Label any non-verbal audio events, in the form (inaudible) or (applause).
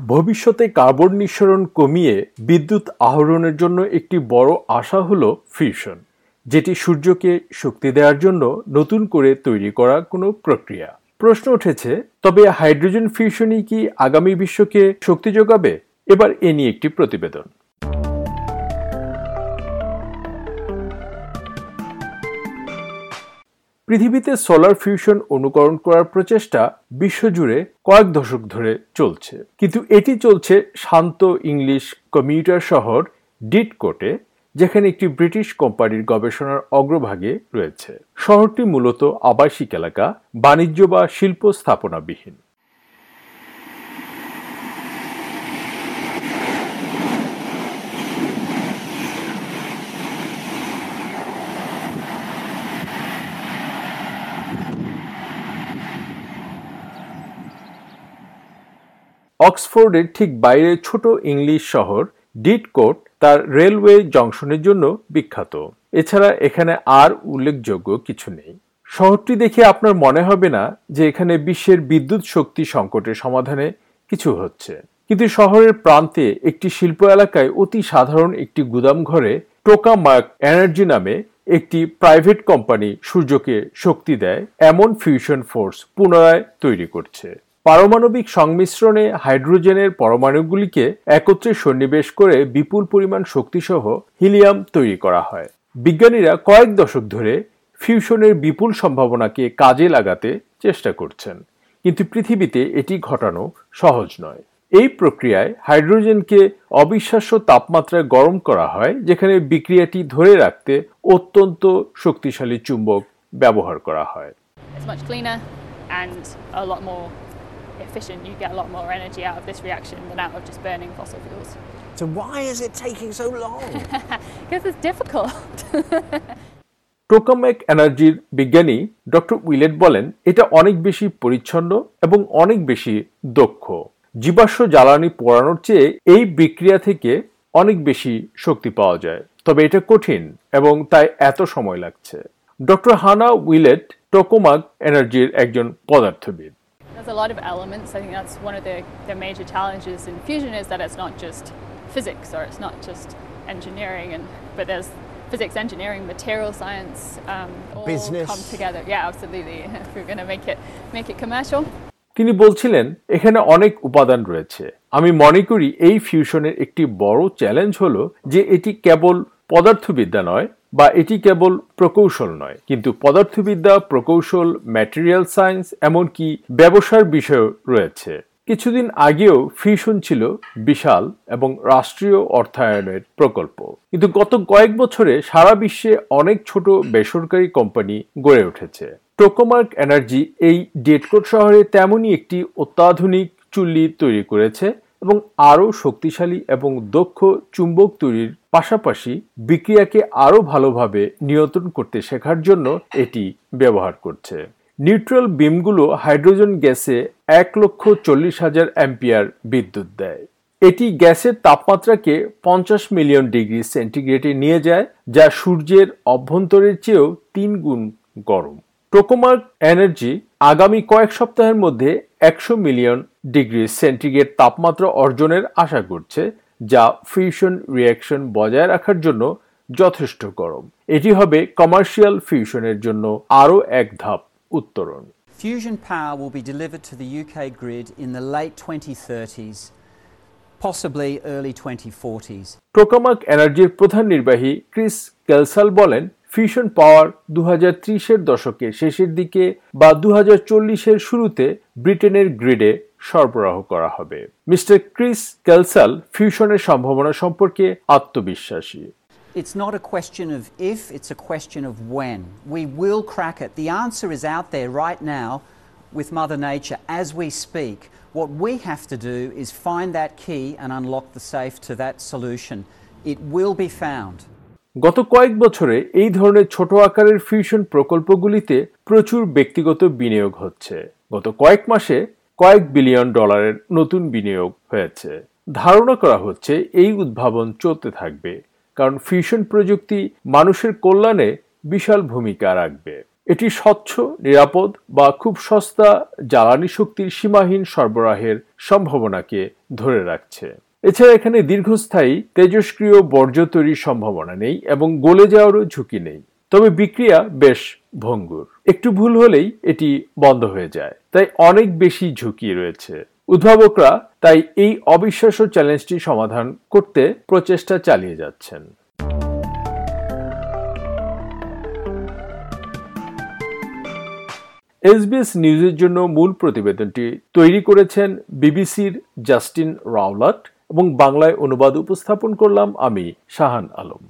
ভবিষ্যতে কার্বন নিঃসরণ কমিয়ে বিদ্যুৎ আহরণের জন্য একটি বড় আশা হল ফিউশন, যেটি সূর্যকে শক্তি দেওয়ার জন্য নতুন করে তৈরি করা কোনো প্রক্রিয়া। প্রশ্ন উঠেছে, তবে হাইড্রোজেন ফিউশনই কি আগামী বিশ্বকে শক্তি যোগাবে? এবার এ নিয়ে একটি প্রতিবেদন। পৃথিবীতে সোলার ফিউশন অনুকরণ করার প্রচেষ্টা বিশ্বজুড়ে কয়েক দশক ধরে চলছে। কিন্তু এটি চলছে শান্ত ইংলিশ কমিউটার শহর ডিটকোটে, যেখানে একটি ব্রিটিশ কোম্পানির গবেষণার অগ্রভাগে রয়েছে। শহরটি মূলত আবাসিক এলাকা, বাণিজ্য বা শিল্প স্থাপনাবিহীন। অক্সফোর্ডের ঠিক বাইরে ছোট ইংলিশ শহর ডিটকোট তার রেলওয়ে জংশনের জন্য বিখ্যাত। এছাড়া এখানে আর উল্লেখযোগ্য কিছু নেই। শহরটি দেখে আপনার মনে হবে না যে এখানে বিশ্বের বিদ্যুৎ শক্তি সংকটের সমাধানে কিছু হচ্ছে। কিন্তু শহরের প্রান্তে একটি শিল্প এলাকায় অতি সাধারণ একটি গুদাম ঘরে টোকা মার্ক এনার্জি নামে একটি প্রাইভেট কোম্পানি সূর্যকে শক্তি দেয়। এমন ফিউশন ফোর্স পুনরায় তৈরি করছে। পারমাণবিক সংমিশ্রণে হাইড্রোজেনের পরমাণুগুলিকে একত্রে সন্নিবেশ করে বিপুল পরিমাণ শক্তিসহ হিলিয়াম তৈরি করা হয়। বিজ্ঞানীরা কয়েক দশক ধরে ফিউশনের বিপুল সম্ভাবনাকে কাজে লাগাতে চেষ্টা করছেন, কিন্তু পৃথিবীতে এটি ঘটানো সহজ নয়। এই প্রক্রিয়ায় হাইড্রোজেনকে অবিশ্বাস্য তাপমাত্রায় গরম করা হয়, যেখানে বিক্রিয়াটি ধরে রাখতে অত্যন্ত শক্তিশালী চুম্বক ব্যবহার করা হয়। Efficient, you get a lot more energy out of this reaction than out of just burning fossil fuels. So why is it taking so long? (laughs) because it's difficult. (laughs) টোকামেক এনার্জির বিজ্ঞানী ডক্টর উইলেট বলেন এটা অনেক বেশি পরিচ্ছন্ন এবং অনেক বেশি দক্ষ জীবাশ্ম জ্বালানি পোড়ানোর চেয়ে এই বিক্রিয়া থেকে অনেক বেশি শক্তি পাওয়া যায় তবে এটা কঠিন এবং তাই এত সময় লাগছে ডক্টর হানা উইলেট টোকোমাক এনার্জির একজন পদার্থবিদ There's a lot of elements. I think that's one of the, the major challenges in fusion is that it's not just physics or it's not just engineering, and but there's physics, engineering, material science um, all Business. come together. Yeah, absolutely. if we're going to make it make it commercial. তিনি বলছিলেন এখানে অনেক উপাদান রয়েছে আমি মনে করি এই ফিউশনের একটি বড় চ্যালেঞ্জ হলো যে এটি কেবল পদার্থবিদ্যা নয় বা এটি কেবল প্রকৌশল নয়, কিন্তু পদার্থবিদ্যা, প্রকৌশল ম্যাটেরিয়াল সায়েন্স এমনকি ব্যবসার বিষয় রয়েছে। কিছুদিন আগেও ফিউশন ছিল বিশাল এবং রাষ্ট্রীয় অর্থায়নের প্রকল্প। কিন্তু গত কয়েক বছরে সারা বিশ্বে অনেক ছোট বেসরকারি কোম্পানি গড়ে উঠেছে। টোকোমার্ক এনার্জি এই ডেটকোট শহরে তেমনই একটি অত্যাধুনিক চুল্লি তৈরি করেছে এবং আরও শক্তিশালী এবং দক্ষ চুম্বক তৈরির পাশাপাশি বিক্রিয়াকে আরও ভালোভাবে নিয়ন্ত্রণ করতে শেখার জন্য এটি ব্যবহার করছে। নিউট্রাল বিমগুলো হাইড্রোজেন গ্যাসে এক লক্ষ চল্লিশ হাজার অ্যাম্পিয়ার বিদ্যুৎ দেয়। এটি গ্যাসের তাপমাত্রাকে পঞ্চাশ মিলিয়ন ডিগ্রি সেন্টিগ্রেডে নিয়ে যায়, যা সূর্যের অভ্যন্তরের চেয়েও তিন গুণ গরম। টোকোমার্ক এনার্জি আগামী কয়েক সপ্তাহের মধ্যে একশো মিলিয়ন ডিগ্রি সেন্টিগ্রেড তাপমাত্রা অর্জনের আশা করছে যা ফিউশন রিয়াকশন বজায় রাখার জন্য যথেষ্ট গরম এটি হবে কমার্শিয়াল ফিউশনের জন্য আরও এক ধাপ উত্তরণ Fusion power will be delivered to the UK grid in the late 2030s, possibly early 2040s. টোকামাক এনার্জির প্রধান নির্বাহী ক্রিস কেলসাল বলেন ফিউশন পাওয়ার দু এর দশকের শেষের দিকে বা দু এর শুরুতে ব্রিটেনের গ্রিডে সরবরাহ করা হবে মিস্টার ক্রিস ক্যালসাল ফিউশনের সম্ভাবনা সম্পর্কে আত্মবিশ্বাসী It's not a question of if, it's a question of when. We will crack it. The answer is out there right now with Mother Nature as we speak. What we have to do is find that key and unlock the safe to that solution. It will be found. গত কয়েক বছরে এই ধরনের ছোট আকারের fusion প্রকল্পগুলিতে প্রচুর ব্যক্তিগত বিনিয়োগ হচ্ছে। গত কয়েক মাসে কয়েক বিলিয়ন ডলারের নতুন বিনিয়োগ হয়েছে। ধারণা করা হচ্ছে এই উদ্ভাবন চলতে থাকবে, কারণ ফিউশন প্রযুক্তি মানুষের কল্যাণে বিশাল ভূমিকা রাখবে। এটি স্বচ্ছ, নিরাপদ বা খুব সস্তা জ্বালানি শক্তির সীমাহীন সরবরাহের সম্ভাবনাকে ধরে রাখছে। এছাড়া এখানে দীর্ঘস্থায়ী তেজস্ক্রিয় বর্জ্য তৈরির সম্ভাবনা নেই এবং গলে যাওয়ারও ঝুঁকি নেই। তবে বিক্রিয়া বেশ ভঙ্গুর। একটু ভুল হলেই এটি বন্ধ হয়ে যায়। তাই অনেক বেশি ঝুঁকি রয়েছে। উদ্ভাবকরা তাই এই অবিশ্বাস্য চ্যালেঞ্জটি সমাধান করতে প্রচেষ্টা চালিয়ে যাচ্ছেন। এসবিএস নিউজের জন্য মূল প্রতিবেদনটি তৈরি করেছেন বিবিসির জাস্টিন রাওলাট। এবং বাংলায় অনুবাদ উপস্থাপন করলাম আমি শাহান আলম।